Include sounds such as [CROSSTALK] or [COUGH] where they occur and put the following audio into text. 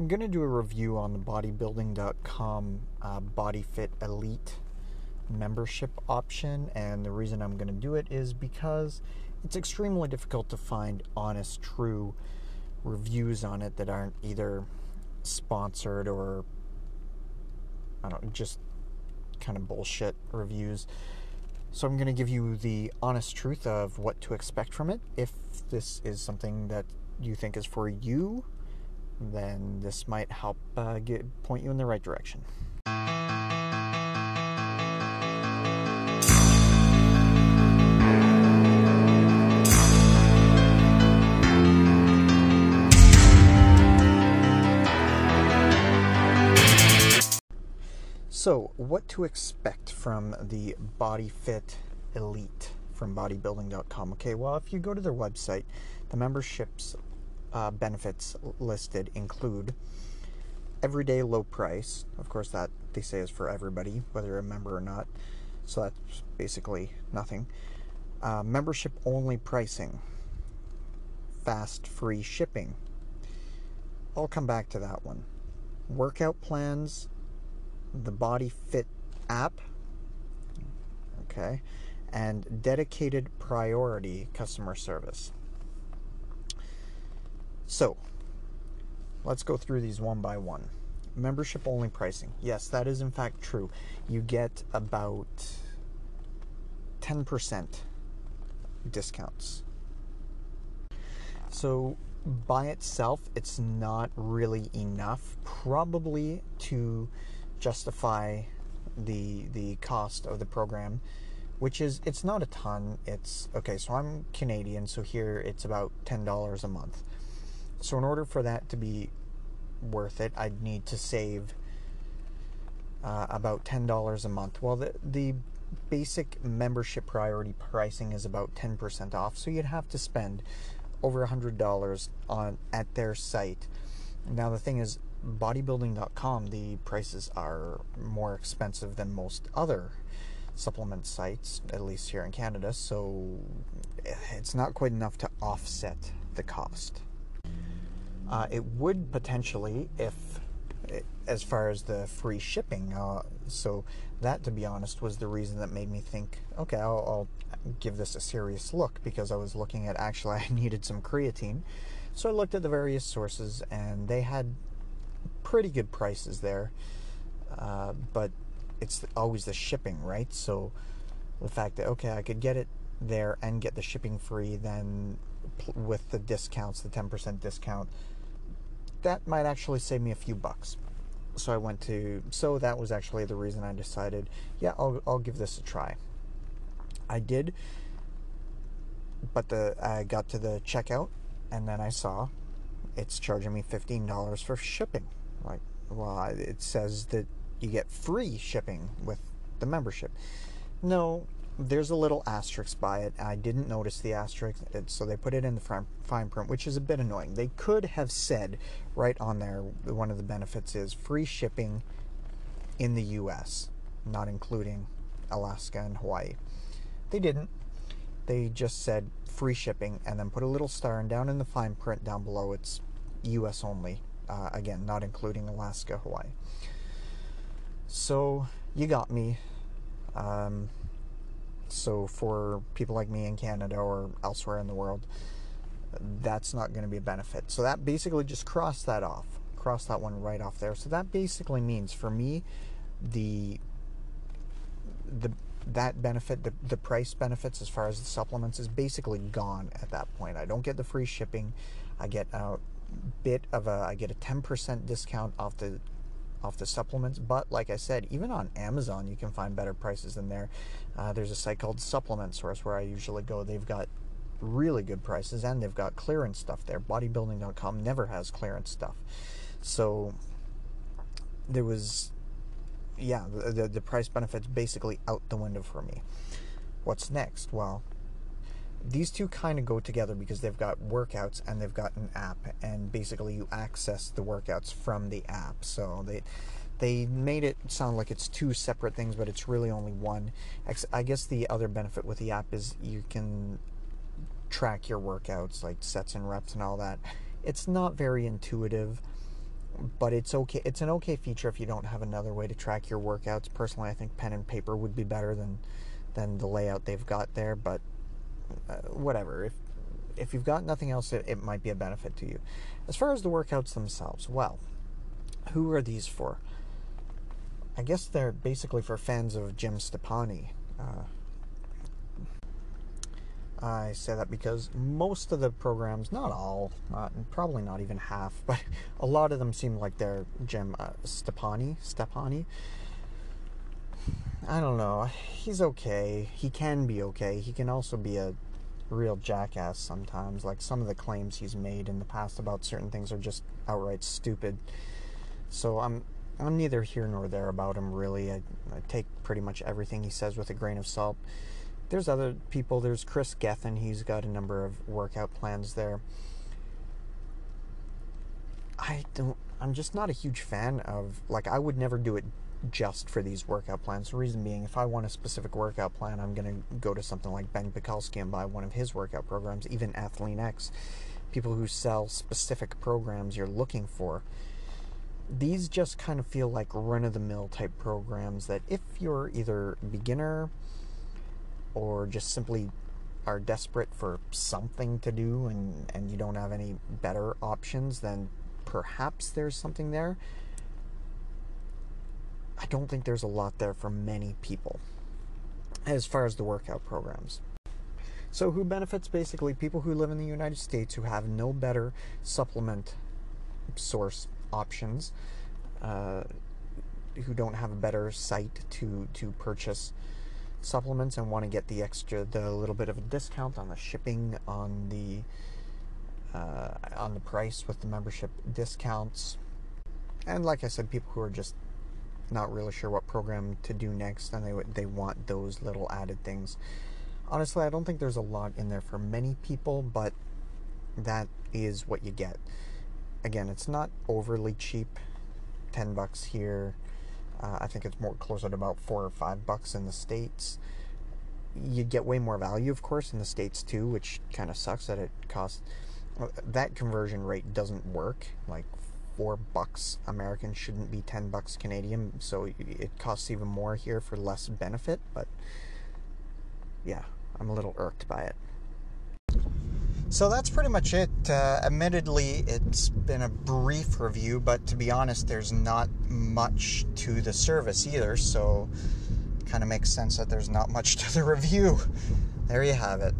I'm going to do a review on the bodybuilding.com uh, BodyFit Elite membership option, and the reason I'm going to do it is because it's extremely difficult to find honest, true reviews on it that aren't either sponsored or I don't know, just kind of bullshit reviews. So I'm going to give you the honest truth of what to expect from it. If this is something that you think is for you, then this might help uh, get, point you in the right direction. So, what to expect from the BodyFit Elite from bodybuilding.com? Okay, well, if you go to their website, the memberships uh, benefits listed include everyday low price. Of course, that they say is for everybody, whether you're a member or not. So that's basically nothing. Uh, membership only pricing, fast free shipping. I'll come back to that one. Workout plans the Body Fit app, okay, and dedicated priority customer service. So, let's go through these one by one. Membership only pricing. Yes, that is in fact true. You get about 10% discounts. So, by itself, it's not really enough, probably to justify the the cost of the program which is it's not a ton it's okay so i'm canadian so here it's about $10 a month so in order for that to be worth it i'd need to save uh, about $10 a month well the the basic membership priority pricing is about 10% off so you'd have to spend over $100 on at their site now the thing is bodybuilding.com, the prices are more expensive than most other supplement sites, at least here in Canada, so it's not quite enough to offset the cost. Uh, it would potentially, if as far as the free shipping, uh, so that, to be honest, was the reason that made me think, okay, I'll, I'll give this a serious look because I was looking at actually [LAUGHS] I needed some creatine. So I looked at the various sources and they had pretty good prices there. Uh, but it's always the shipping, right? So the fact that okay, I could get it there and get the shipping free, then with the discounts, the ten percent discount, that might actually save me a few bucks. So I went to so that was actually the reason I decided, yeah, I'll I'll give this a try. I did, but the I got to the checkout and then I saw it's charging me $15 for shipping. Like, well, it says that you get free shipping with the membership. No, there's a little asterisk by it. I didn't notice the asterisk, so they put it in the fine print, which is a bit annoying. They could have said right on there one of the benefits is free shipping in the US, not including Alaska and Hawaii. They didn't. They just said free shipping and then put a little star and down in the fine print down below it's US only. Uh, again, not including Alaska, Hawaii. So you got me. Um, so for people like me in Canada or elsewhere in the world, that's not going to be a benefit. So that basically just cross that off. Cross that one right off there. So that basically means for me, the the that benefit, the, the price benefits as far as the supplements is basically gone at that point. I don't get the free shipping. I get a bit of a I get a 10% discount off the off the supplements. But like I said, even on Amazon, you can find better prices than there. Uh, there's a site called Supplement Source where I usually go. They've got really good prices and they've got clearance stuff there. Bodybuilding.com never has clearance stuff. So there was, yeah, the, the, the price benefits basically out the window for me. What's next? Well, these two kind of go together because they've got workouts and they've got an app and basically you access the workouts from the app so they they made it sound like it's two separate things but it's really only one i guess the other benefit with the app is you can track your workouts like sets and reps and all that it's not very intuitive but it's okay. It's an okay feature if you don't have another way to track your workouts. Personally, I think pen and paper would be better than than the layout they've got there. But uh, whatever. If if you've got nothing else, it, it might be a benefit to you. As far as the workouts themselves, well, who are these for? I guess they're basically for fans of Jim Stepani. Uh, I say that because most of the programs, not all, not, probably not even half, [LAUGHS] but a lot of them seem like they're Jim uh, Stepani. Stoppani. I don't know. He's okay. He can be okay. He can also be a real jackass sometimes. Like some of the claims he's made in the past about certain things are just outright stupid. So I'm I'm neither here nor there about him really. I, I take pretty much everything he says with a grain of salt there's other people. There's Chris Gethin. He's got a number of workout plans there. I don't. I'm just not a huge fan of like I would never do it just for these workout plans. The reason being, if I want a specific workout plan, I'm going to go to something like Ben Pakulski and buy one of his workout programs. Even Athlean X, people who sell specific programs you're looking for. These just kind of feel like run of the mill type programs that if you're either beginner or just simply are desperate for something to do and, and you don't have any better options, then perhaps there's something there. I don't think there's a lot there for many people as far as the workout programs. So, who benefits? Basically, people who live in the United States who have no better supplement source options, uh, who don't have a better site to, to purchase supplements and want to get the extra, the little bit of a discount on the shipping, on the uh, on the price with the membership discounts, and like I said, people who are just not really sure what program to do next, and they they want those little added things. Honestly, I don't think there's a lot in there for many people, but that is what you get. Again, it's not overly cheap. Ten bucks here, uh, I think it's more closer to about four or five bucks in the states. You get way more value, of course, in the states too, which kind of sucks that it costs. Uh, that conversion rate doesn't work. Like four bucks American shouldn't be ten bucks Canadian, so it costs even more here for less benefit. But yeah, I'm a little irked by it. So that's pretty much it. Uh, admittedly, it's been a brief review, but to be honest, there's not much to the service either, so kind of makes sense that there's not much to the [LAUGHS] review. There you have it.